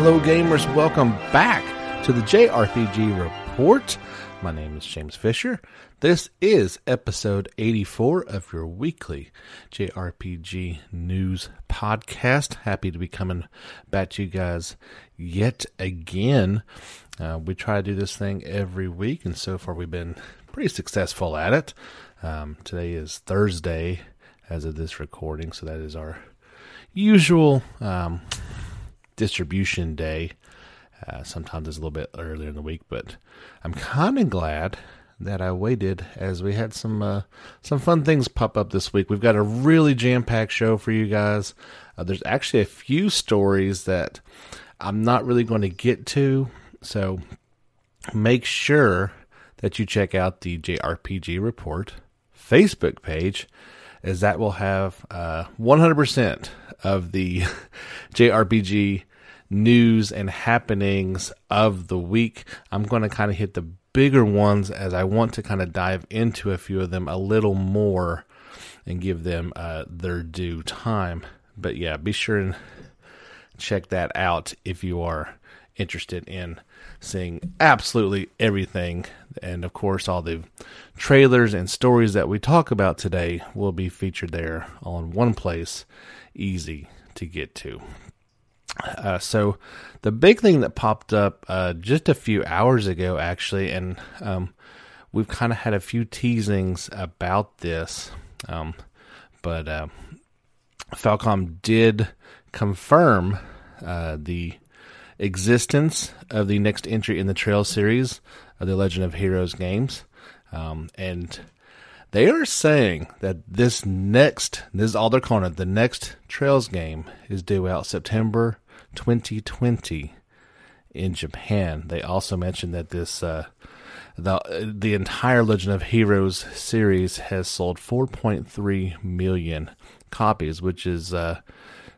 Hello, gamers. Welcome back to the JRPG Report. My name is James Fisher. This is episode 84 of your weekly JRPG news podcast. Happy to be coming back to you guys yet again. Uh, we try to do this thing every week, and so far we've been pretty successful at it. Um, today is Thursday as of this recording, so that is our usual um, distribution day. Uh, sometimes it's a little bit earlier in the week, but I'm kind of glad that I waited as we had some uh, some fun things pop up this week. We've got a really jam packed show for you guys. Uh, there's actually a few stories that I'm not really going to get to, so make sure that you check out the JRPG Report Facebook page, as that will have uh, 100% of the JRPG news and happenings of the week. I'm going to kind of hit the bigger ones as I want to kind of dive into a few of them a little more and give them uh, their due time. But yeah, be sure and check that out if you are interested in seeing absolutely everything. And of course, all the trailers and stories that we talk about today will be featured there on one place, easy to get to. Uh, so, the big thing that popped up uh, just a few hours ago, actually, and um, we've kind of had a few teasings about this, um, but uh, Falcom did confirm uh, the existence of the next entry in the Trail series of the Legend of Heroes games, um, and they are saying that this next, this is all they're calling it, the next Trails game is due out September 2020 in Japan. They also mentioned that this uh, the the entire Legend of Heroes series has sold 4.3 million copies, which is uh,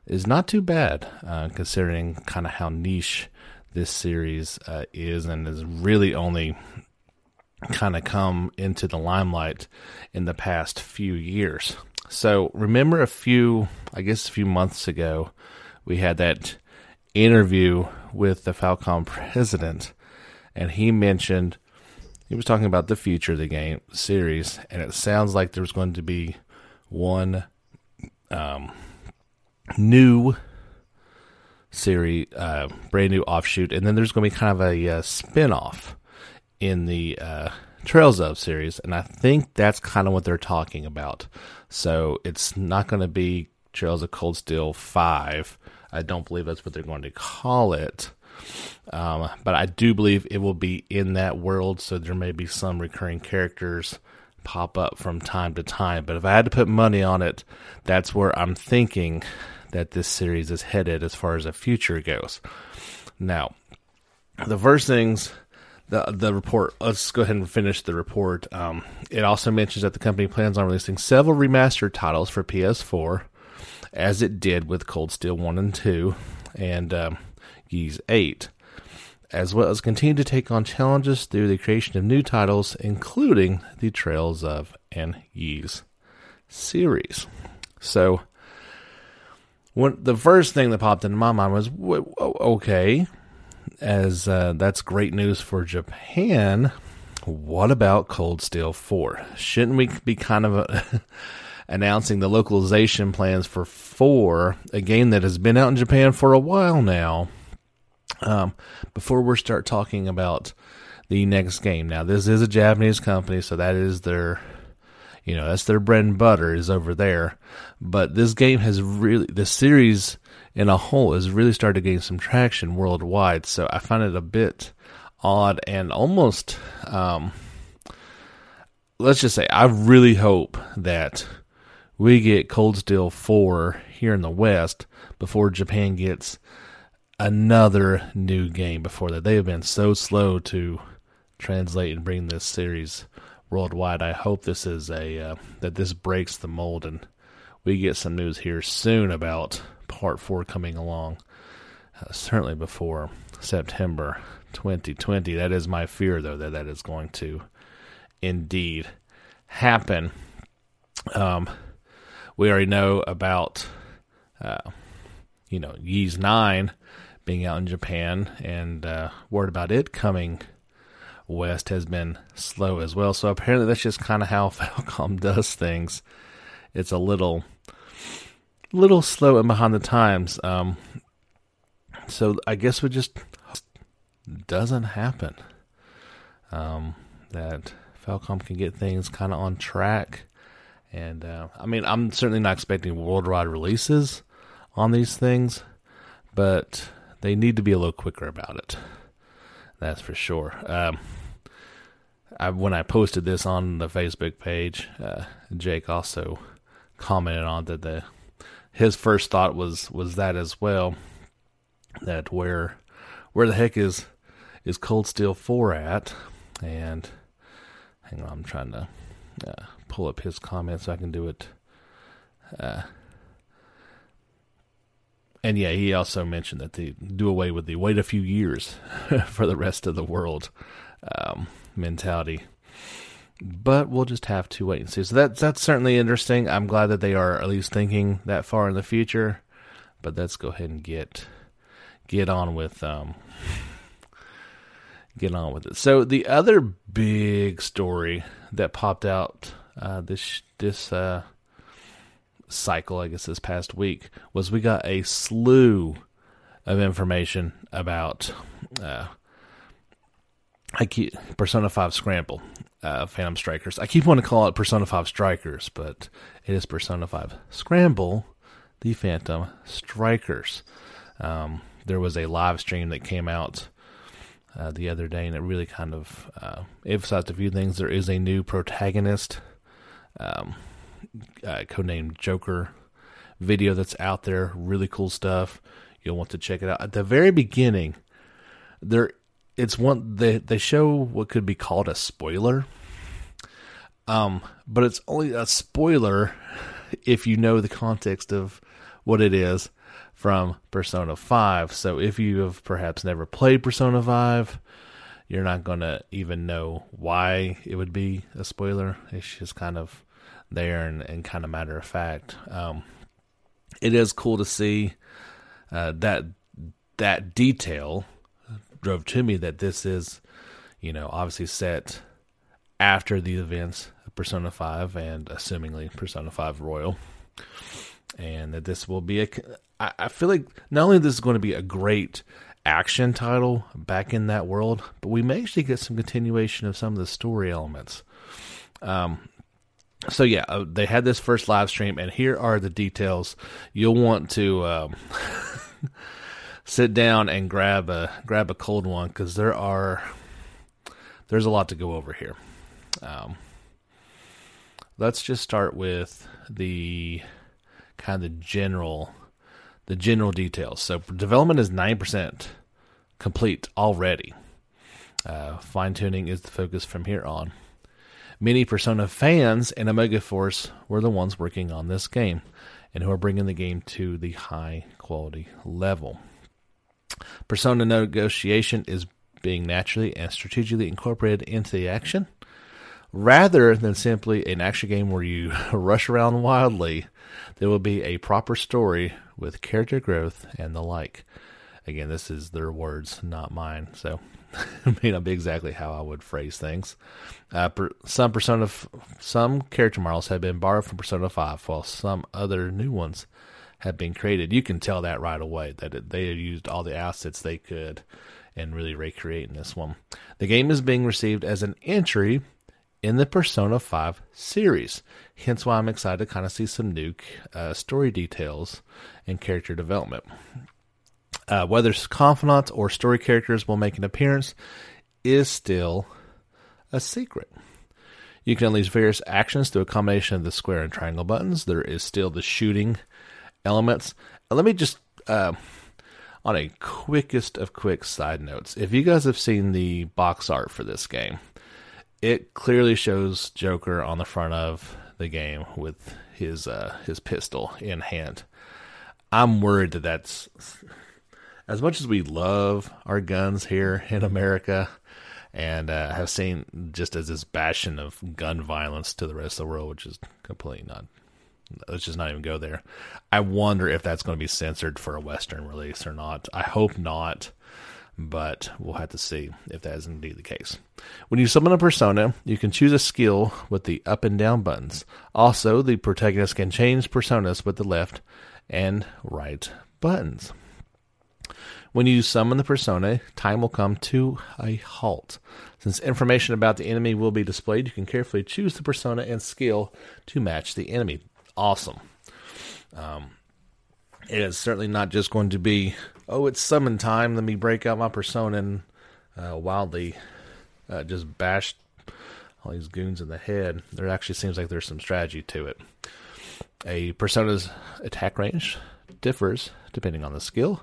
is not too bad uh, considering kind of how niche this series uh, is, and is really only kind of come into the limelight in the past few years. So remember a few, I guess a few months ago, we had that interview with the Falcom president, and he mentioned he was talking about the future of the game series, and it sounds like there's going to be one um, new series, uh, brand new offshoot, and then there's going to be kind of a uh, spin off in the uh, Trails of series, and I think that's kind of what they're talking about. So it's not going to be Trails of Cold Steel 5 I don't believe that's what they're going to call it. Um, but I do believe it will be in that world, so there may be some recurring characters pop up from time to time. But if I had to put money on it, that's where I'm thinking that this series is headed as far as the future goes. Now, the first things the the report. Let's go ahead and finish the report. Um, it also mentions that the company plans on releasing several remastered titles for PS4 as it did with Cold Steel 1 and 2 and um, Ys 8, as well as continue to take on challenges through the creation of new titles, including the Trails of and Ys series. So, when the first thing that popped into my mind was, okay, as uh, that's great news for Japan. What about Cold Steel 4? Shouldn't we be kind of a announcing the localization plans for four, a game that has been out in Japan for a while now. Um, before we start talking about the next game, now this is a Japanese company, so that is their, you know, that's their bread and butter is over there. But this game has really, the series in a whole has really started to gain some traction worldwide. So I find it a bit odd and almost, um, let's just say, I really hope that we get Cold Steel 4 here in the West before Japan gets another new game before that. They have been so slow to translate and bring this series worldwide. I hope this is a uh, that this breaks the mold and we get some news here soon about part 4 coming along. Uh, certainly before September 2020. That is my fear though that that is going to indeed happen. Um, we already know about, uh, you know, Ys 9 being out in Japan, and uh, word about it coming west has been slow as well. So apparently, that's just kind of how Falcom does things. It's a little, little slow and behind the times. Um, so I guess we just doesn't happen. Um, that Falcom can get things kind of on track. And uh, I mean, I'm certainly not expecting worldwide releases on these things, but they need to be a little quicker about it. That's for sure. Um, I, when I posted this on the Facebook page, uh, Jake also commented on that the his first thought was was that as well that where where the heck is is Cold Steel Four at? And hang on, I'm trying to uh, pull up his comments so I can do it. Uh, and yeah, he also mentioned that they do away with the wait a few years for the rest of the world um, mentality. But we'll just have to wait and see. So that that's certainly interesting. I'm glad that they are at least thinking that far in the future. But let's go ahead and get get on with um, get on with it. So the other big story that popped out uh, this this uh, cycle, I guess this past week, was we got a slew of information about uh, I keep Persona Five Scramble, uh, Phantom Strikers. I keep wanting to call it Persona Five Strikers, but it is Persona Five Scramble, the Phantom Strikers. Um, there was a live stream that came out uh, the other day, and it really kind of uh, emphasized a few things. There is a new protagonist, um, uh, codenamed Joker, video that's out there. Really cool stuff. You'll want to check it out. At the very beginning, there it's one they they show what could be called a spoiler. Um, but it's only a spoiler if you know the context of what it is from Persona 5. So if you have perhaps never played Persona 5, you're not going to even know why it would be a spoiler. It's just kind of there and, and kind of matter of fact. Um, it is cool to see uh, that that detail drove to me that this is, you know, obviously set after the events of Persona 5 and assumingly Persona 5 Royal. And that this will be a, I, I feel like not only this is going to be a great action title back in that world, but we may actually get some continuation of some of the story elements. Um, so yeah, uh, they had this first live stream, and here are the details. You'll want to um, sit down and grab a grab a cold one because there are there's a lot to go over here. Um, let's just start with the kind of the general the general details. So development is 9% complete already. Uh, Fine tuning is the focus from here on. Many Persona fans and Omega Force were the ones working on this game and who are bringing the game to the high quality level. Persona negotiation is being naturally and strategically incorporated into the action rather than simply an action game where you rush around wildly. There will be a proper story with character growth and the like. Again, this is their words, not mine. So it may not be exactly how I would phrase things. Uh, per, some Persona, some character models have been borrowed from Persona Five, while some other new ones have been created. You can tell that right away that it, they used all the assets they could and really recreate in this one. The game is being received as an entry in the Persona 5 series. Hence why I'm excited to kind of see some new uh, story details and character development. Uh, whether confidants or story characters will make an appearance is still a secret. You can unleash various actions through a combination of the square and triangle buttons. There is still the shooting elements. Let me just, uh, on a quickest of quick side notes, if you guys have seen the box art for this game, it clearly shows Joker on the front of the game with his uh, his pistol in hand. I'm worried that that's as much as we love our guns here in America, and uh, have seen just as this bastion of gun violence to the rest of the world, which is completely not. Let's just not even go there. I wonder if that's going to be censored for a Western release or not. I hope not, but we'll have to see if that is indeed the case. When you summon a persona, you can choose a skill with the up and down buttons. Also, the protagonist can change personas with the left and right buttons. When you summon the persona, time will come to a halt. Since information about the enemy will be displayed, you can carefully choose the persona and skill to match the enemy. Awesome. Um, it is certainly not just going to be, oh, it's summon time. Let me break out my persona and uh, wildly uh, just bash all these goons in the head. There actually seems like there's some strategy to it. A persona's attack range differs depending on the skill.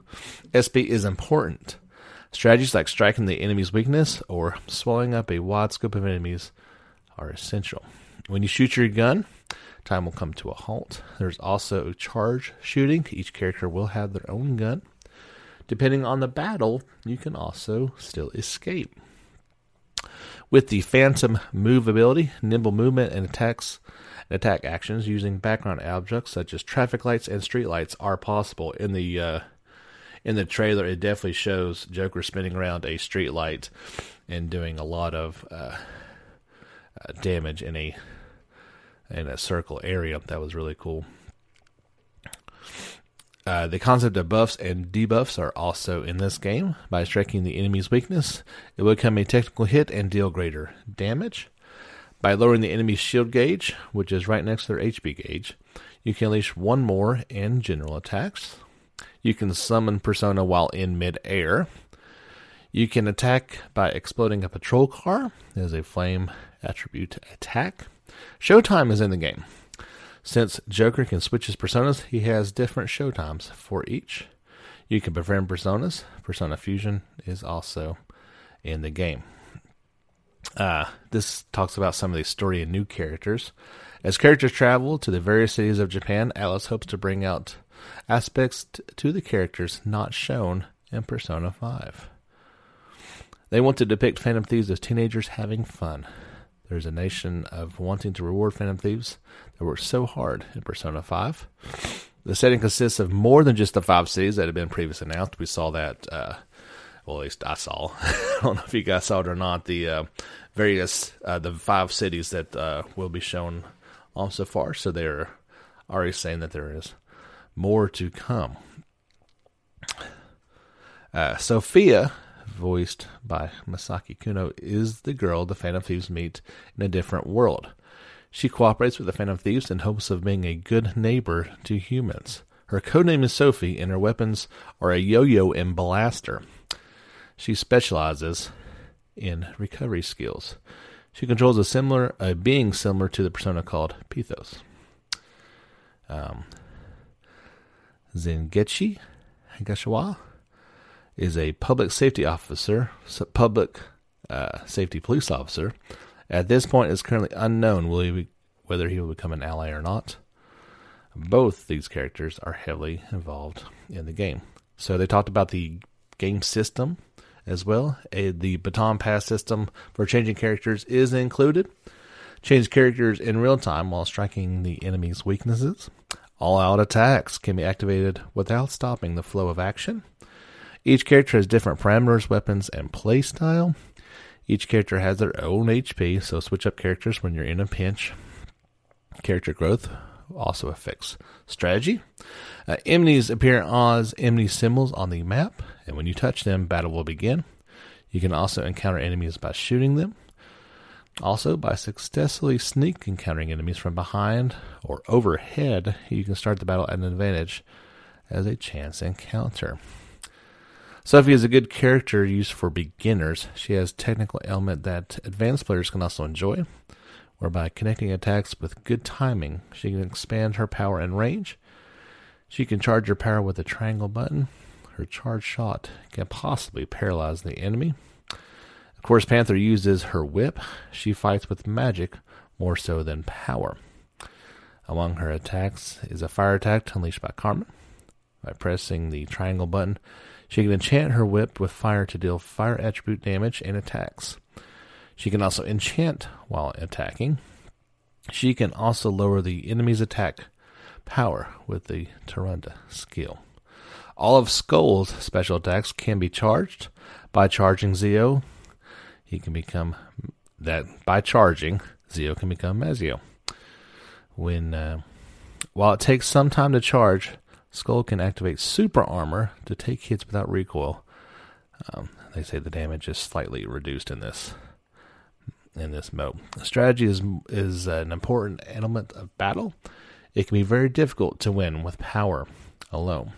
SP is important. Strategies like striking the enemy's weakness or swallowing up a wide scope of enemies are essential. When you shoot your gun, time will come to a halt. There's also charge shooting. Each character will have their own gun. Depending on the battle, you can also still escape. With the Phantom move ability, nimble movement and attacks attack actions using background objects such as traffic lights and street lights are possible. In the uh, in the trailer, it definitely shows Joker spinning around a street light and doing a lot of uh, uh, damage in a in a circle area. That was really cool. Uh, the concept of buffs and debuffs are also in this game. By striking the enemy's weakness, it will become a technical hit and deal greater damage. By lowering the enemy's shield gauge, which is right next to their HP gauge, you can unleash one more in general attacks. You can summon Persona while in mid-air. You can attack by exploding a patrol car as a flame attribute attack. Showtime is in the game. Since Joker can switch his personas, he has different showtimes for each. You can befriend personas. Persona Fusion is also in the game. Uh, this talks about some of the story and new characters. As characters travel to the various cities of Japan, Atlus hopes to bring out aspects t- to the characters not shown in Persona 5. They want to depict Phantom Thieves as teenagers having fun. There's a nation of wanting to reward Phantom Thieves that worked so hard in Persona 5. The setting consists of more than just the five cities that had been previously announced. We saw that uh, well, at least I saw. I don't know if you guys saw it or not. The uh, various uh, the five cities that uh, will be shown on so far. So they're already saying that there is more to come. Uh, Sophia, voiced by Masaki Kuno, is the girl the Phantom Thieves meet in a different world. She cooperates with the Phantom Thieves in hopes of being a good neighbor to humans. Her codename is Sophie, and her weapons are a yo-yo and blaster. She specializes in recovery skills. She controls a similar a being similar to the persona called Pithos. Um, Zenkichi Hasegawa is a public safety officer, public uh, safety police officer. At this point, it's currently unknown will he be, whether he will become an ally or not. Both these characters are heavily involved in the game. So they talked about the game system as well. A, the baton pass system for changing characters is included. Change characters in real time while striking the enemy's weaknesses. All out attacks can be activated without stopping the flow of action. Each character has different parameters, weapons, and playstyle. Each character has their own HP, so switch up characters when you're in a pinch. Character growth also affects strategy. Uh, enemies appear as enemy symbols on the map, and when you touch them, battle will begin. You can also encounter enemies by shooting them. Also, by successfully sneak encountering enemies from behind or overhead, you can start the battle at an advantage as a chance encounter. Sophie is a good character used for beginners. She has technical element that advanced players can also enjoy whereby connecting attacks with good timing, she can expand her power and range. She can charge her power with a triangle button. Her charge shot can possibly paralyze the enemy. Of course, Panther uses her whip. She fights with magic more so than power. Among her attacks is a fire attack unleashed by Carmen. By pressing the triangle button, she can enchant her whip with fire to deal fire attribute damage and attacks. She can also enchant while attacking. She can also lower the enemy's attack power with the Tarunda skill. All of Skull's special attacks can be charged by charging Zio. He can become that by charging Zio can become Mazio. When uh, while it takes some time to charge, Skull can activate super armor to take hits without recoil. Um, they say the damage is slightly reduced in this in this mode. Strategy is is an important element of battle. It can be very difficult to win with power alone.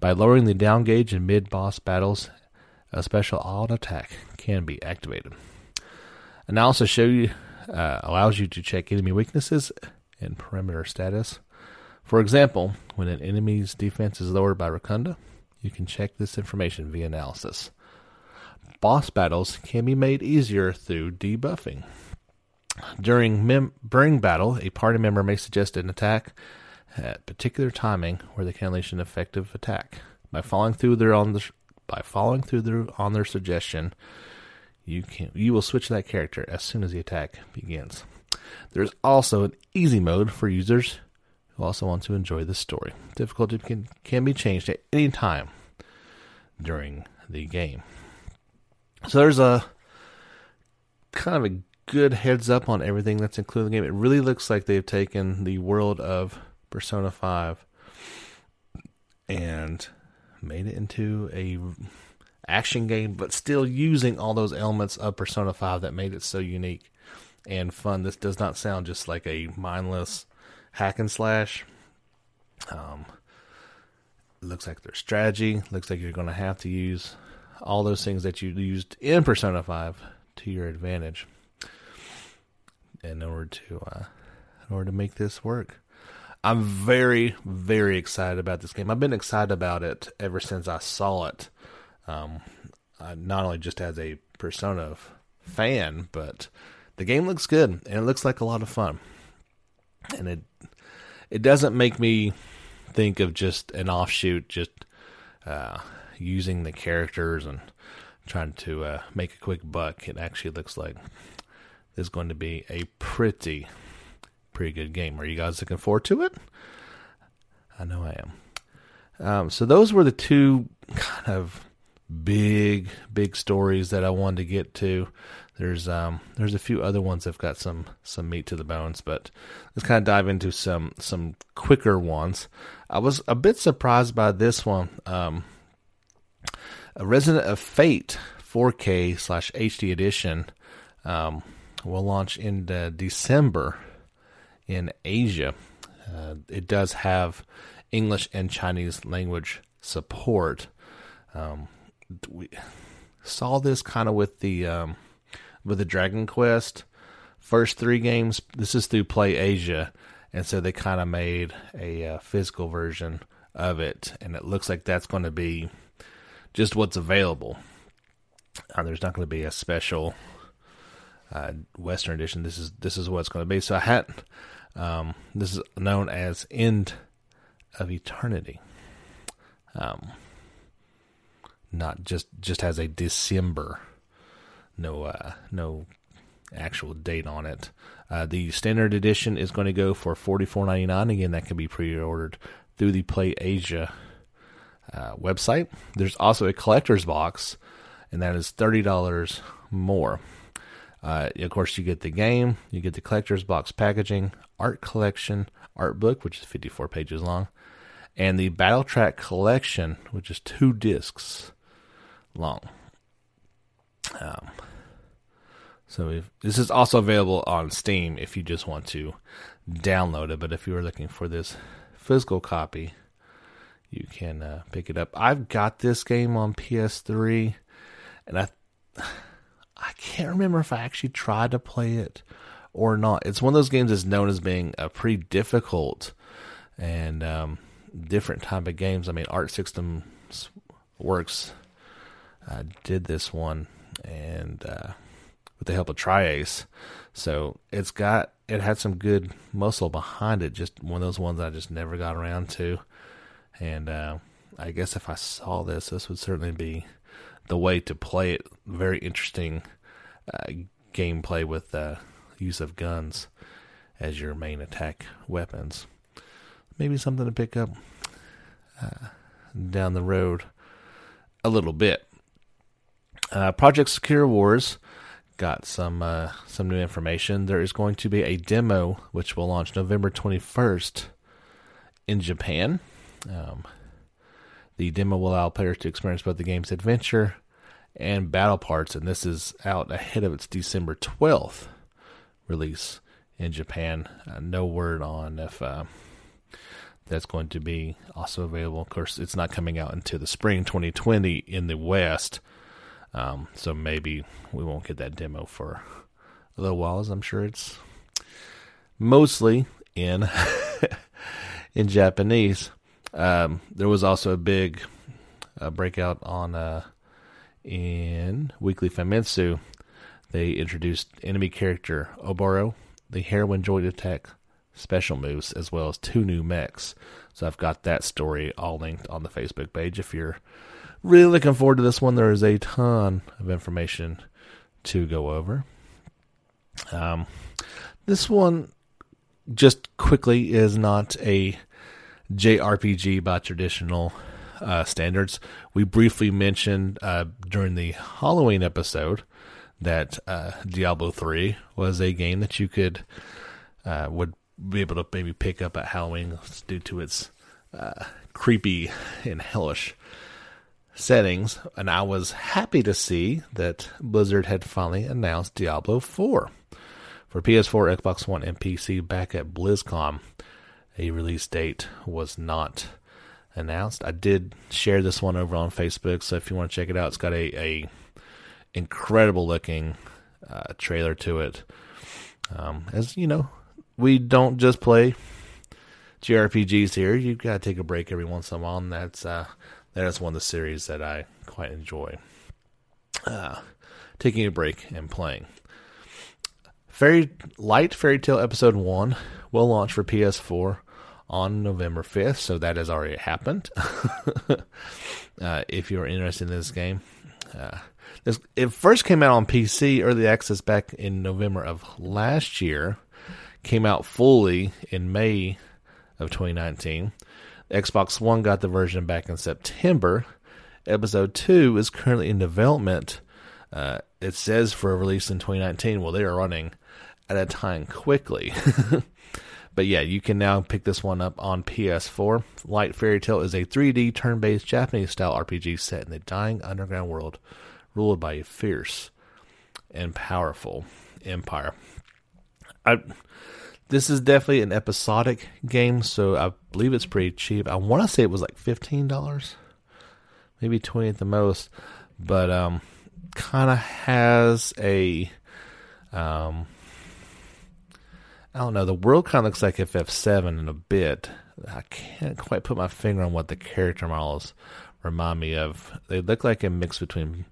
By lowering the down gauge in mid boss battles, a special auto attack can be activated. Analysis show you uh, allows you to check enemy weaknesses and perimeter status. For example, when an enemy's defense is lowered by Tarunda, you can check this information via analysis. Boss battles can be made easier through debuffing. During mem- during battle, a party member may suggest an attack at particular timing where they can unleash an effective attack. By following through their on the, by following through their, on their suggestion, you can you will switch that character as soon as the attack begins. There's also an easy mode for users who also want to enjoy the story. Difficulty can, can be changed at any time during the game. So there's a kind of a good heads up on everything that's included in the game. It really looks like they've taken the world of Persona 5 and made it into a action game, but still using all those elements of Persona 5 that made it so unique and fun. This does not sound just like a mindless hack and slash. Um, looks like there's strategy. Looks like you're going to have to use all those things that you used in Persona 5 to your advantage in order to uh, in order to make this work. I'm very very excited about this game. I've been excited about it ever since I saw it. Um, not only just as a Persona fan, but the game looks good and it looks like a lot of fun. And it it doesn't make me think of just an offshoot, just uh, using the characters and trying to uh, make a quick buck. It actually looks like is going to be a pretty, pretty good game. Are you guys looking forward to it? I know I am. Um, so those were the two kind of big, big stories that I wanted to get to. There's um, there's a few other ones that've got some some meat to the bones, but let's kind of dive into some some quicker ones. I was a bit surprised by this one. Um, a Resonance of Fate 4K slash HD edition um, will launch in December in Asia. Uh, it does have English and Chinese language support. Um, we saw this kind of with the um, with the Dragon Quest first three games. This is through Play Asia, and so they kind of made a uh, physical version of it, and it looks like that's going to be just what's available. Uh, there's not going to be a special uh, Western edition. This is this is what it's going to be. So I had um, this is known as End of Eternity. Um, not just just has a December, no uh, no actual date on it. Uh, the standard edition is going to go for forty four ninety nine. Again, that can be pre ordered through the Play Asia uh, website. There's also a collector's box, and that is thirty dollars more. Uh, of course, you get the game, you get the collector's box packaging, art collection, art book, which is 54 pages long, and the battle track collection, which is two discs long. Um, so this is also available on Steam if you just want to download it. But if you are looking for this physical copy, you can uh, pick it up. I've got this game on PS3, and I I can't remember if I actually tried to play it or not. It's one of those games that's known as being a pretty difficult and um, different type of games. I mean, Art Systems Works uh, did this one, and uh, with the help of Tri-Ace, so it's got it had some good muscle behind it. Just one of those ones I just never got around to, and uh, I guess if I saw this, this would certainly be the way to play it. Very interesting uh, gameplay with the use of guns as your main attack weapons. Maybe something to pick up uh, down the road a little bit. Uh, Project Sakura Wars got some uh, some new information. There is going to be a demo which will launch November 21st in Japan. Um, the demo will allow players to experience both the game's adventure and battle parts, and this is out ahead of its December 12th release in Japan. Uh, no word on if uh, that's going to be also available. Of course, it's not coming out until the spring 2020 in the West, um, so maybe we won't get that demo for a little while, as I'm sure it's mostly in in Japanese. Um, there was also a big uh, breakout on uh, in Weekly Famitsu. They introduced enemy character Oboro, the heroine joint attack special moves, as well as two new mechs. So I've got that story all linked on the Facebook page. If you're really looking forward to this one, there is a ton of information to go over. Um, this one, just quickly, is not a JRPG by traditional uh, standards. We briefly mentioned uh, during the Halloween episode that uh, Diablo 3 was a game that you could uh, would be able to maybe pick up at Halloween due to its uh, creepy and hellish settings. And I was happy to see that Blizzard had finally announced Diablo 4 for PS4, Xbox One, and PC back at BlizzCon. A release date was not announced. I did share this one over on Facebook, so if you want to check it out, it's got a, a incredible looking uh, trailer to it. Um, as you know, we don't just play JRPGs here. You've got to take a break every once in a while, and that's uh, that is one of the series that I quite enjoy. Uh, taking a break and playing. Fairy Light Fairy Tale Episode One will launch for PS4 on November 5th, so that has already happened. uh, if you're interested in this game, uh, this, it first came out on PC early access back in November of last year came out fully in May of 2019. Xbox One got the version back in September. Episode 2 is currently in development. Uh, it says for a release in 2019. Well, they are running at a time quickly. but yeah, you can now pick this one up on PS4. Light Fairy Tale is a 3D turn based Japanese style RPG set in the dying underground world ruled by a fierce and powerful empire. I this is definitely an episodic game, so I believe it's pretty cheap. I want to say it was like fifteen dollars, maybe twenty at the most, but um, kind of has a um, I don't know. The world kind of looks like FF7 in a bit. I can't quite put my finger on what the character models remind me of. They look like a mix between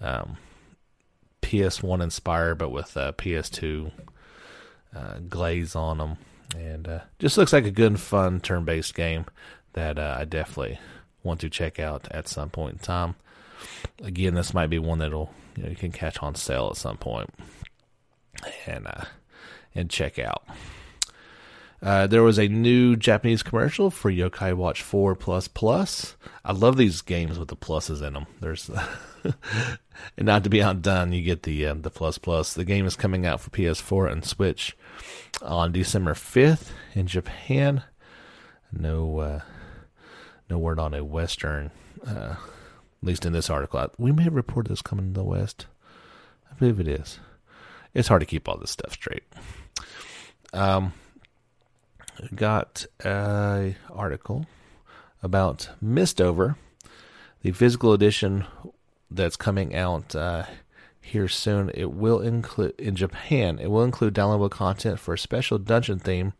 um, PS1 inspired, but with uh, PS2 uh, glaze on them, and uh, just looks like a good fun turn-based game that uh, I definitely want to check out at some point in time. Again, this might be one that'll you, know, you can catch on sale at some point and uh, and check out. Uh, there was a new Japanese commercial for Yokai Watch 4 Plus Plus. I love these games with the pluses in them. There's and not to be outdone, you get the uh, the plus plus. The game is coming out for PS4 and Switch on December 5th in Japan. No uh, no word on a Western, uh, at least in this article. We may have reported this coming to the West. I believe it is. It's hard to keep all this stuff straight. Um, got a article about Mistover, the physical edition that's coming out uh, here soon. It will include in Japan. It will include downloadable content for a special dungeon theme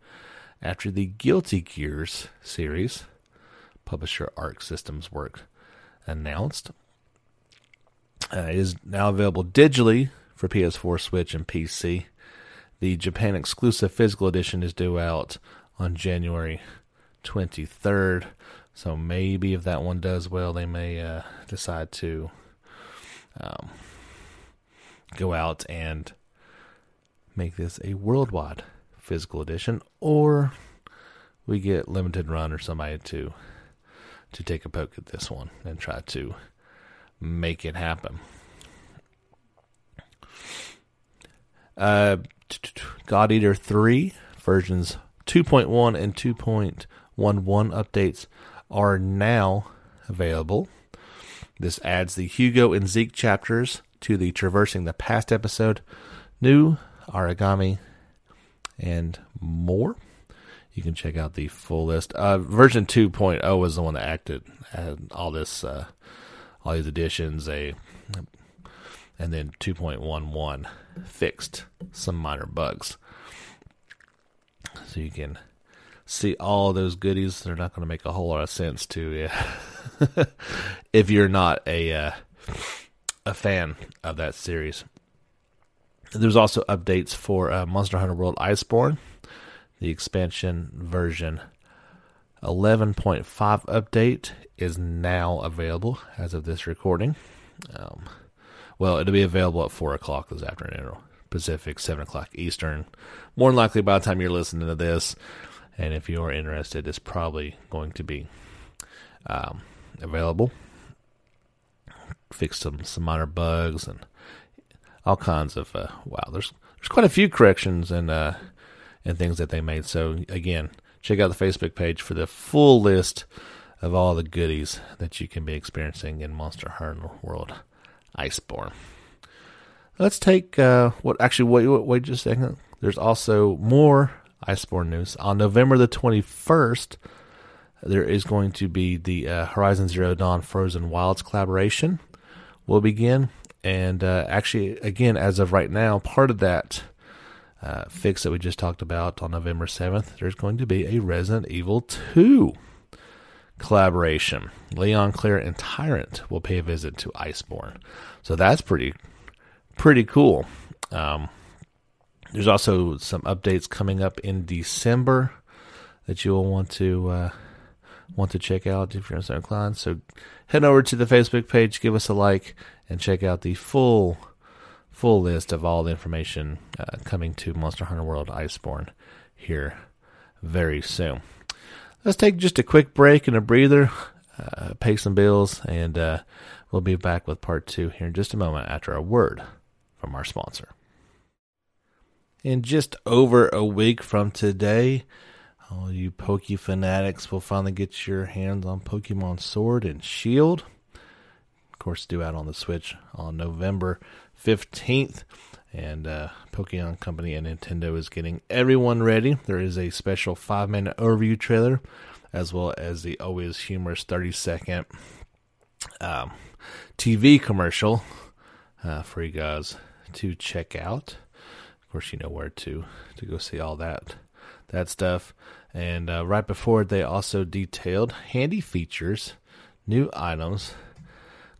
after the Guilty Gears series. Publisher Arc Systems Work announced. Uh, it is now available digitally for PS4, Switch, and PC. The Japan exclusive physical edition is due out on January 23rd. So maybe if that one does well, they may uh, decide to um, go out and make this a worldwide physical edition, or we get limited run or somebody to to take a poke at this one and try to make it happen. Uh, God Eater 3 versions 2.1 and 2.11 updates are now available. This adds the Hugo and Zeke chapters to the Traversing the Past episode, new origami, and more. You can check out the full list. Uh, version 2.0 was the one that acted all this, uh, all these additions. A and then 2.11 fixed some minor bugs. So you can see all those goodies. They're not going to make a whole lot of sense to you if you're not a uh, a fan of that series. There's also updates for uh, Monster Hunter World Iceborne, the expansion version 11.5 update is now available as of this recording. Um, well, it'll be available at 4 o'clock this afternoon, Pacific, 7 o'clock Eastern. More than likely by the time you're listening to this, and if you are interested, it's probably going to be um, available. Fix some, some minor bugs and all kinds of uh, wow. There's there's quite a few corrections and uh, and things that they made. So again, check out the Facebook page for the full list of all the goodies that you can be experiencing in Monster Hunter World Iceborne. Let's take uh, what actually wait, wait wait just a second. There's also more Iceborne news. On November the 21st, there is going to be the uh, Horizon Zero Dawn Frozen Wilds collaboration will begin. And uh, actually, again, as of right now, part of that uh, fix that we just talked about on November 7th, there's going to be a Resident Evil 2 collaboration. Leon, Claire, and Tyrant will pay a visit to Iceborne. So that's pretty, pretty cool. Um, there's also some updates coming up in December that you will want to uh, want to check out if you're so inclined. So head over to the Facebook page, give us a like, and check out the full full list of all the information uh, coming to Monster Hunter World Iceborne here very soon. Let's take just a quick break and a breather, uh, pay some bills, and uh, we'll be back with part two here in just a moment after a word from our sponsor. In just over a week from today, all you Poke fanatics will finally get your hands on Pokemon Sword and Shield. Of course, due out on the Switch on November 15th. And uh, Pokemon Company and Nintendo is getting everyone ready. There is a special five minute overview trailer, as well as the always humorous 30 second um, TV commercial uh, for you guys to check out. Of course, you know where to to go see all that that stuff. And uh, right before it, they also detailed handy features, new items,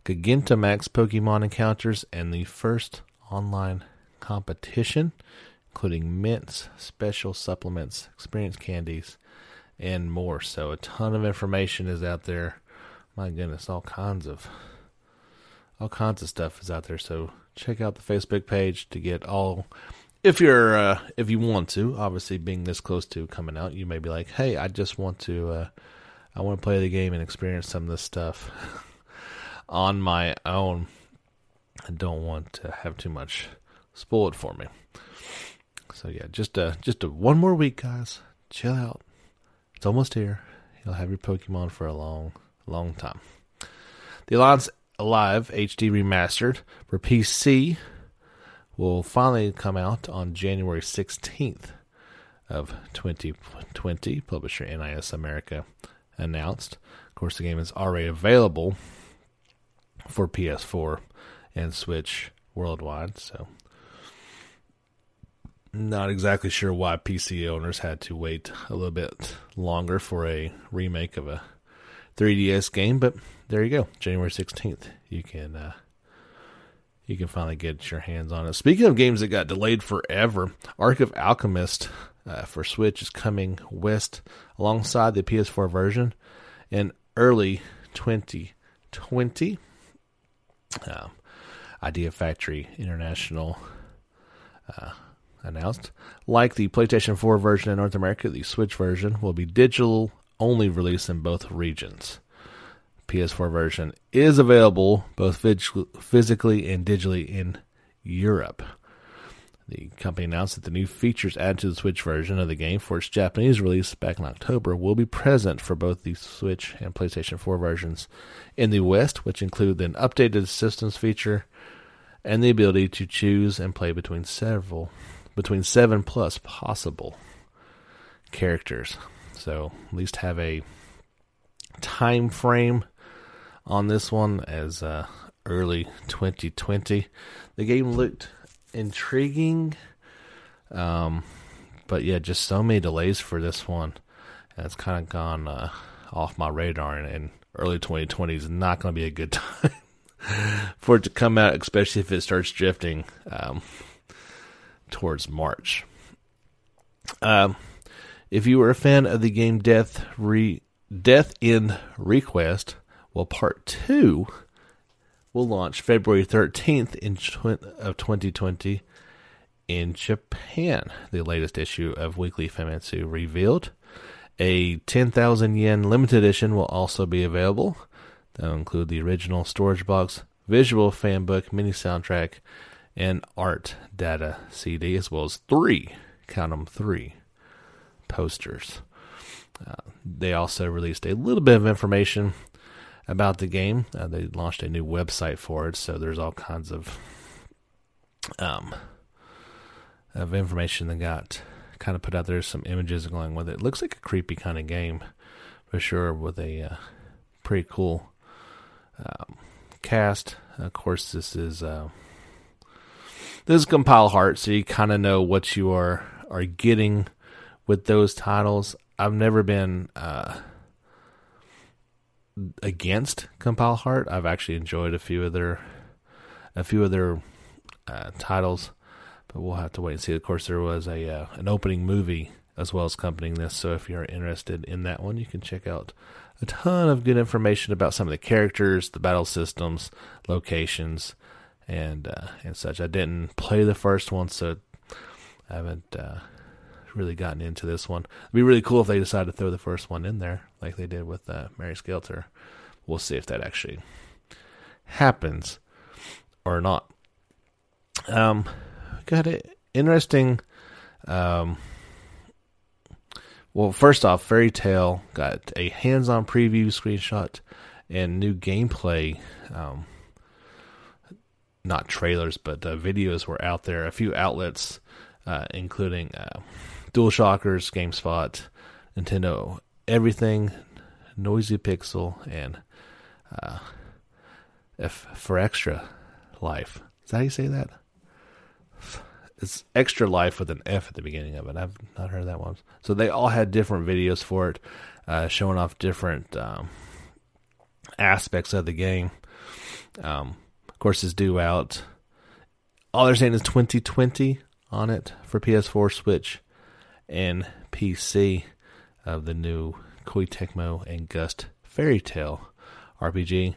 Gigantamax Pokemon encounters, and the first online competition, including mints, special supplements, experience candies, and more. So a ton of information is out there. My goodness, all kinds of all kinds of stuff is out there. So check out the Facebook page to get all if you're uh, if you want to, obviously being this close to coming out, you may be like, "Hey, I just want to uh, I want to play the game and experience some of this stuff on my own. I don't want to have too much spoiled for me." So yeah, just uh just a, one more week, guys. Chill out. It's almost here. You'll have your Pokemon for a long, long time. The Alliance Alive HD Remastered for PC will finally come out on January 16th of 2020. Publisher NIS America announced. Of course, the game is already available for PS4 and Switch worldwide, so not exactly sure why PC owners had to wait a little bit longer for a remake of a 3DS game, but there you go. January 16th. You can uh, you can finally get your hands on it. Speaking of games that got delayed forever, Arc of Alchemist uh, for Switch is coming west alongside the PS4 version in early 2020. Um, Idea Factory International uh, announced. Like the PlayStation 4 version in North America, the Switch version will be digital only release in both regions. PS4 version is available both physically and digitally in Europe. The company announced that the new features added to the Switch version of the game for its Japanese release back in October will be present for both the Switch and PlayStation 4 versions in the West, which include an updated systems feature and the ability to choose and play between several between 7 plus possible characters. So, at least have a time frame on this one as uh, early 2020. The game looked intriguing, um, but yeah, just so many delays for this one. And it's kind of gone uh, off my radar, and, and early 2020 is not going to be a good time for it to come out, especially if it starts drifting um, towards March. Um, if you were a fan of the game Death Re Death end re;Quest, well, part two will launch February 13th in of 2020 in Japan. The latest issue of Weekly Famitsu revealed. A 10,000 yen limited edition will also be available. That'll include the original storage box, visual fan book, mini soundtrack, and art data CD, as well as three, count them three, posters. Uh, they also released a little bit of information about the game. Uh, they launched a new website for it, so there's all kinds of um, of information that got kind of put out there. Some images going with it. it looks like a creepy kind of game for sure, with a uh, pretty cool um, cast. Of course, this is uh, this is Compile Heart, so you kind of know what you are are getting with those titles. I've never been uh, against Compile Heart. I've actually enjoyed a few of their a few of their uh, titles, but we'll have to wait and see. Of course, there was a uh, an opening movie as well as accompanying this, so if you're interested in that one, you can check out a ton of good information about some of the characters, the battle systems, locations, and uh, and such. I didn't play the first one, so I haven't uh, really gotten into this one. It'd be really cool if they decide to throw the first one in there, like they did with uh, Mary Skelter. We'll see if that actually happens or not. Um, got it interesting. Um, well, first off, Fairy Tail got a hands-on preview screenshot and new gameplay. Um, not trailers, but uh, videos were out there. A few outlets, uh, including uh, DualShockers, GameSpot, Nintendo, everything, Noisy Pixel, and uh, F for Extra Life. Is that how you say that? It's Extra Life with an F at the beginning of it. I've not heard that one. So they all had different videos for it, uh, showing off different um, aspects of the game. Um, of course, it's due out. All they're saying is 2020 on it for PS4, Switch, and PC of the new Koei Tecmo and Gust Fairy Tail RPG.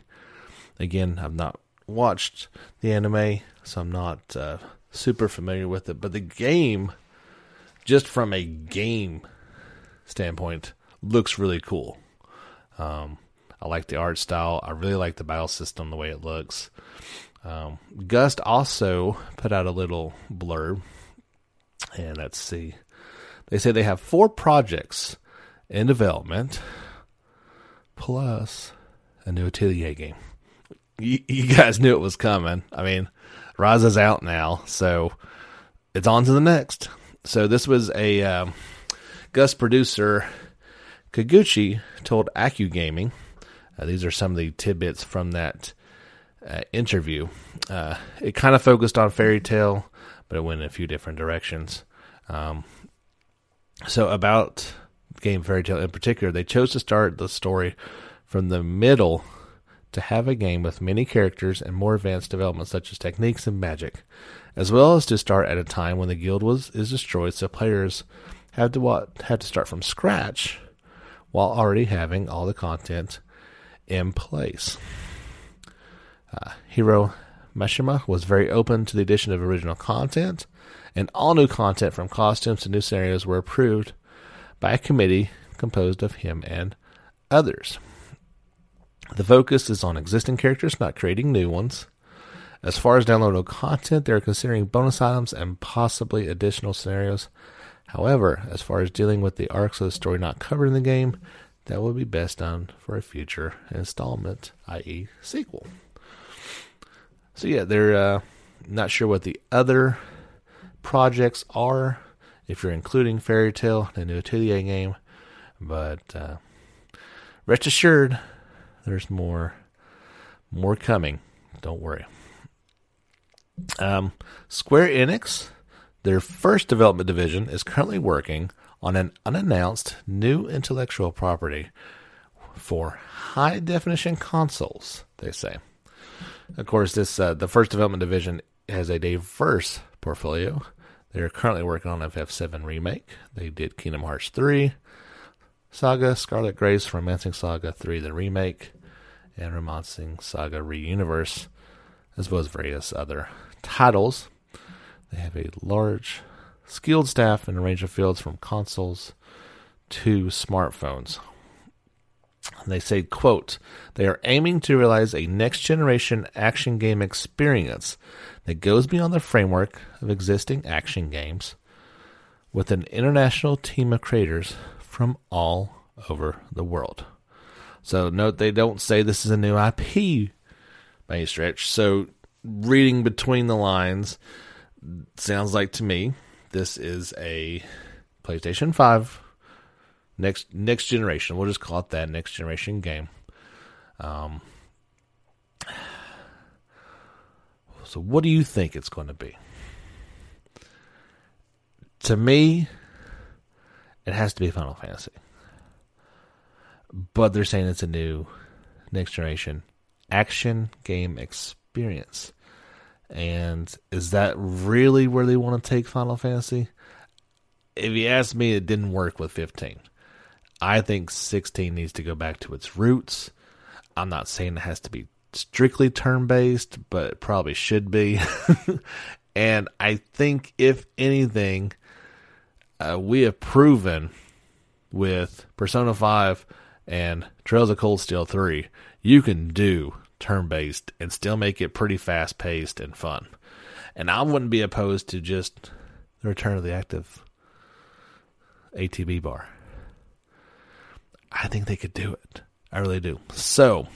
Again, I've not watched the anime, so I'm not uh, super familiar with it. But the game, just from a game standpoint, looks really cool. Um, I like the art style. I really like the battle system, the way it looks. Um, Gust also put out a little blurb, and let's see. They say they have four projects in development, plus a new Atelier game. You, you guys knew it was coming. I mean, Ryza's out now, so it's on to the next. So this was a um, Gust producer, Kikuchi, told Accu Gaming. Uh, these are some of the tidbits from that uh, interview. Uh, it kind of focused on Fairy Tail, but it went in a few different directions. Um, so about game Fairy Tail in particular, they chose to start the story from the middle to have a game with many characters and more advanced development such as techniques and magic, as well as to start at a time when the guild was is destroyed, so players had to what had to start from scratch while already having all the content in place. Uh, Hiro Mashima was very open to the addition of original content and all new content from costumes to new scenarios were approved by a committee composed of him and others. The focus is on existing characters, not creating new ones. As far as downloadable content, they're considering bonus items and possibly additional scenarios. However, as far as dealing with the arcs of the story not covered in the game, that will be best done for a future installment, i.e., sequel. So yeah, they're uh, not sure what the other projects are. If you're including Fairy Tail, the new Atelier game, but uh, rest assured, there's more, more coming. Don't worry. Um, Square Enix, their first development division, is currently working on an unannounced new intellectual property for high definition consoles. They say. Of course, this uh, the first development division has a diverse portfolio. They're currently working on FF7 remake. They did Kingdom Hearts 3, Saga, Scarlet Grace, Romancing Saga 3, the remake, and Romancing Saga Reuniverse, as well as various other titles. They have a large, skilled staff in a range of fields from consoles to smartphones. They say, quote, they are aiming to realize a next generation action game experience that goes beyond the framework of existing action games with an international team of creators from all over the world. So note they don't say this is a new IP by any stretch. So reading between the lines, sounds like to me this is a PlayStation 5 next next generation. We'll just call it that next generation game. Um, so, what do you think it's going to be? To me, it has to be Final Fantasy. But they're saying it's a new next generation action game experience. And is that really where they want to take Final Fantasy? If you ask me, it didn't work with 15. I think 16 needs to go back to its roots. I'm not saying it has to be strictly turn based, but it probably should be. and I think, if anything, uh, we have proven with Persona 5 and Trails of Cold Steel 3, you can do turn based and still make it pretty fast paced and fun. And I wouldn't be opposed to just the return of the active ATB bar. I think they could do it. I really do. So,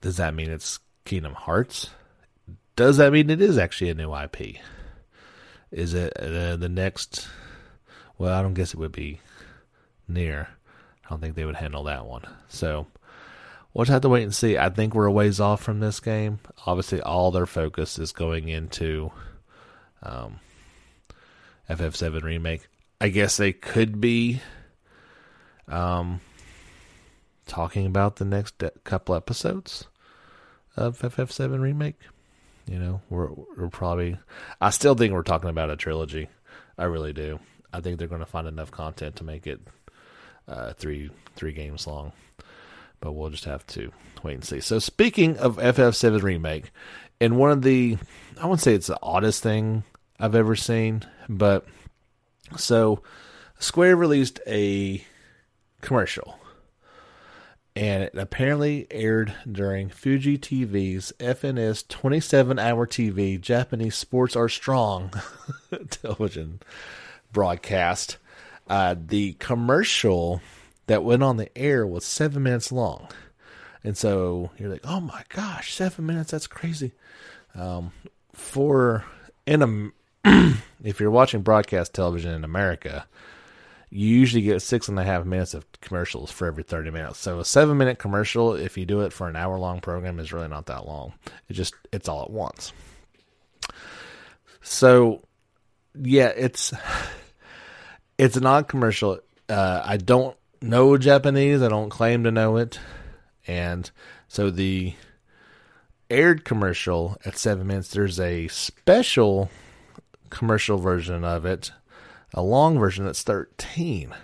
does that mean it's Kingdom Hearts? Does that mean it is actually a new IP? Is it uh, the next? Well, I don't guess it would be NieR. I don't think they would handle that one. So, we'll just have to wait and see. I think we're a ways off from this game. Obviously, all their focus is going into um, FF7 remake. I guess they could be um, talking about the next de- couple episodes of FF7 remake. You know, we're we're probably. I still think we're talking about a trilogy. I really do. I think they're going to find enough content to make it uh, three three games long. But we'll just have to wait and see. So speaking of FF7 remake, and one of the I wouldn't say it's the oddest thing I've ever seen, but so Square released a commercial. And it apparently aired during Fuji TV's FNS 27 hour TV Japanese Sports Are Strong television broadcast. Uh, the commercial that went on the air was seven minutes long. And so you're like, oh my gosh, seven minutes, that's crazy. Um, for in a, if you're watching broadcast television in America, you usually get six and a half minutes of commercials for every 30 minutes. So a seven minute commercial, if you do it for an hour long program, is really not that long. It just, it's all at once. So yeah, it's, it's an odd commercial. Uh, I don't know Japanese. I don't claim to know it. And so the aired commercial at seven minutes, there's a special commercial version of it a long version that's 13.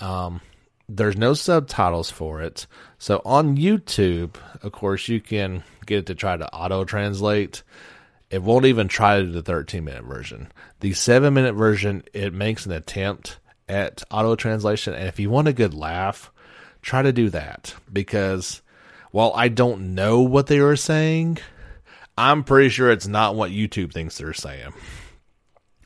Um, there's no subtitles for it. So on YouTube, of course, you can get it to try to auto translate. it won't even try to do the 13 minute version. The seven minute version, it makes an attempt at auto translation. And if you want a good laugh, try to do that because while I don't know what they were saying, I'm pretty sure it's not what YouTube thinks they're saying.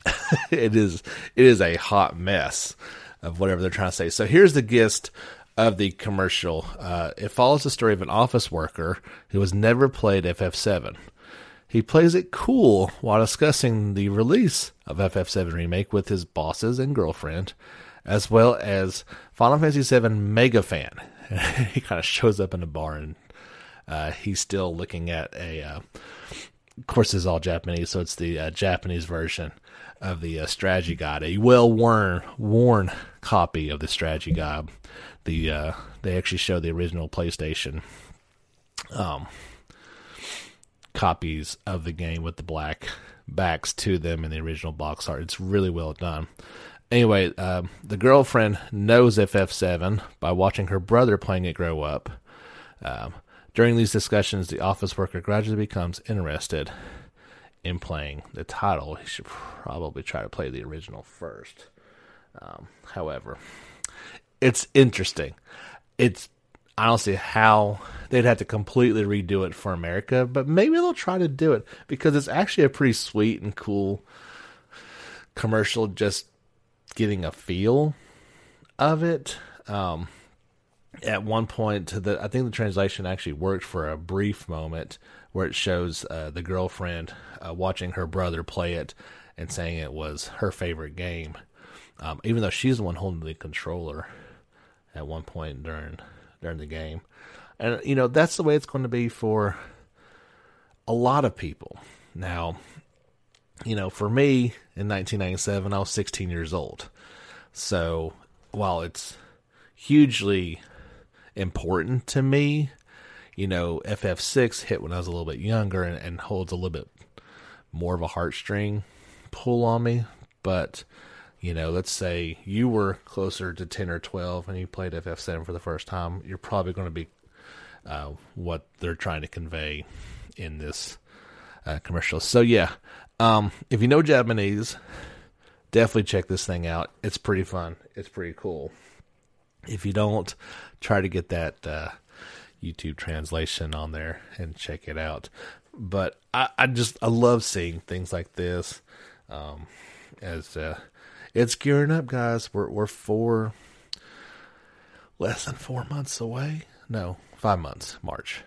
it is it is a hot mess of whatever they're trying to say. So here's the gist of the commercial. Uh, it follows the story of an office worker who has never played FF7. He plays it cool while discussing the release of FF7 Remake with his bosses and girlfriend, as well as Final Fantasy VII mega fan. he kind of shows up in a bar and uh, he's still looking at a. Uh, of course, it's all Japanese, so it's the uh, Japanese version of the uh, strategy guide, a well worn worn copy of the strategy guide. The uh, they actually show the original PlayStation um, copies of the game with the black backs to them in the original box art. It's really well done. Anyway, uh, the girlfriend knows FF7 by watching her brother playing it grow up. Um, during these discussions, the office worker gradually becomes interested in playing the title. He should probably try to play the original first. Um, however, it's interesting. It's I don't see how they'd have to completely redo it for America, but maybe they'll try to do it because it's actually a pretty sweet and cool commercial. Just getting a feel of it. Um, at one point, the I think the translation actually worked for a brief moment where it shows uh, the girlfriend uh, watching her brother play it and saying it was her favorite game, um, even though she's the one holding the controller at one point during during the game. And, you know, that's the way it's going to be for a lot of people. Now, you know, for me in 1997, I was 16 years old. So while it's hugely important to me, you know, FF6 hit when I was a little bit younger and, and holds a little bit more of a heartstring pull on me. But you know, let's say you were closer to 10 or 12 and you played FF7 for the first time, you're probably going to be uh, what they're trying to convey in this uh, commercial. So, yeah, um, if you know Japanese, definitely check this thing out. It's pretty fun, it's pretty cool. If you don't, try to get that uh, YouTube translation on there and check it out. But I, I just I love seeing things like this um, as uh, it's gearing up, guys. We're we're four less than four months away. No, five months. March.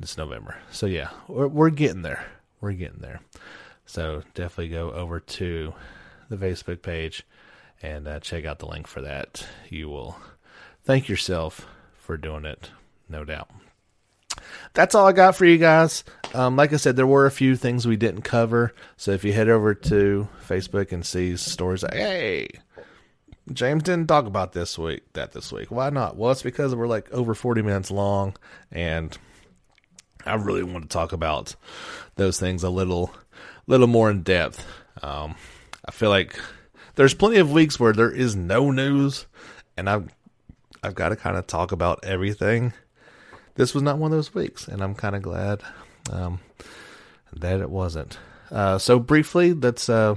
It's November. So yeah, we're we're getting there. We're getting there. So definitely go over to the Facebook page and uh, check out the link for that. You will thank yourself for doing it, no doubt that's all I got for you guys. Um, like I said, there were a few things we didn't cover. So if you head over to Facebook and see stories, hey, James didn't talk about this week, that this week. Why not? Well, it's because we're like over 40 minutes long, and I really want to talk about those things a little, little more in depth. Um, I feel like there's plenty of weeks where there is no news, and I've, I've got to kind of talk about everything this was not one of those weeks, and I'm kind of glad um, that it wasn't. Uh, so briefly, let's uh,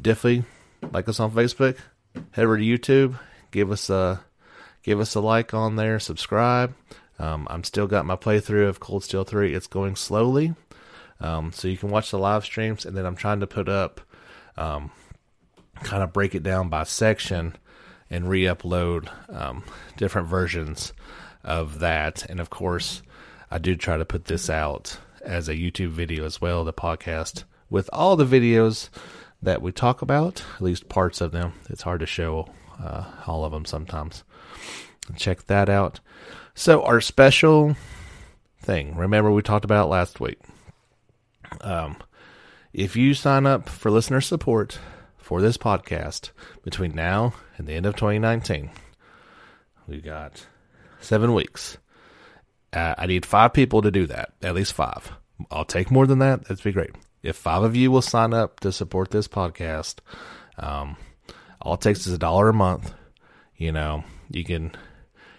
definitely like us on Facebook, head over to YouTube, give us a give us a like on there, subscribe. Um, I'm still got my playthrough of Cold Steel 3. It's going slowly, um, so you can watch the live streams, and then I'm trying to put up, um, kind of break it down by section, and re-upload um, different versions of that. And of course, I do try to put this out as a YouTube video as well, the podcast with all the videos that we talk about, at least parts of them. It's hard to show uh, all of them sometimes. Check that out. So, our special thing, remember we talked about last week. Um, if you sign up for listener support for this podcast between now and the end of 2019, We've got seven weeks. Uh, I need five people to do that, at least five. I'll take more than that. That'd be great. If five of you will sign up to support this podcast, um, all it takes is a dollar a month. You know, you can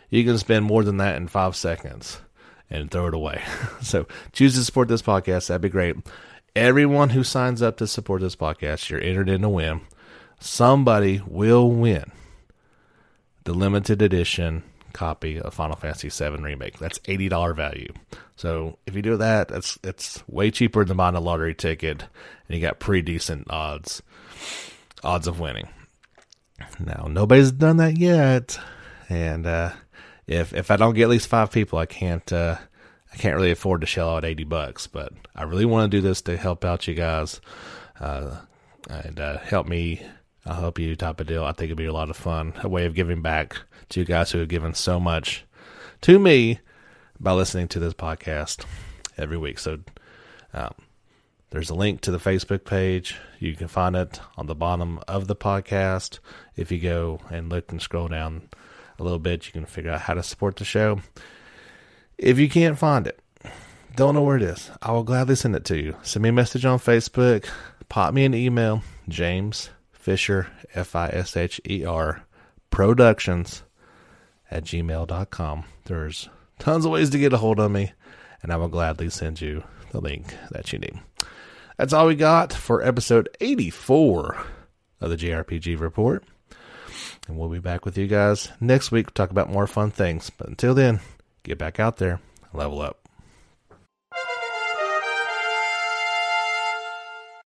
you can spend more than that in five seconds and throw it away. so choose to support this podcast. That'd be great. Everyone who signs up to support this podcast, you're entered in to win. Somebody will win the limited edition copy of Final Fantasy VII Remake. That's eighty dollar value. So if you do that, that's it's way cheaper than buying a lottery ticket, and you got pretty decent odds odds of winning. Now nobody's done that yet, and uh, if if I don't get at least five people, I can't uh, I can't really afford to shell out eighty bucks. But I really want to do this to help out you guys uh, and uh, help me I'll help you type of deal. I think it'd be a lot of fun. A way of giving back to you guys who have given so much to me by listening to this podcast every week. So um, there's a link to the Facebook page. You can find it on the bottom of the podcast. If you go and look and scroll down a little bit, you can figure out how to support the show. If you can't find it, don't know where it is, I will gladly send it to you. Send me a message on Facebook, pop me an email, James Fisher, F I S H E R, productions at gmail.com. There's tons of ways to get a hold of me, and I will gladly send you the link that you need. That's all we got for episode 84 of the JRPG Report. And we'll be back with you guys next week to talk about more fun things. But until then, get back out there, level up.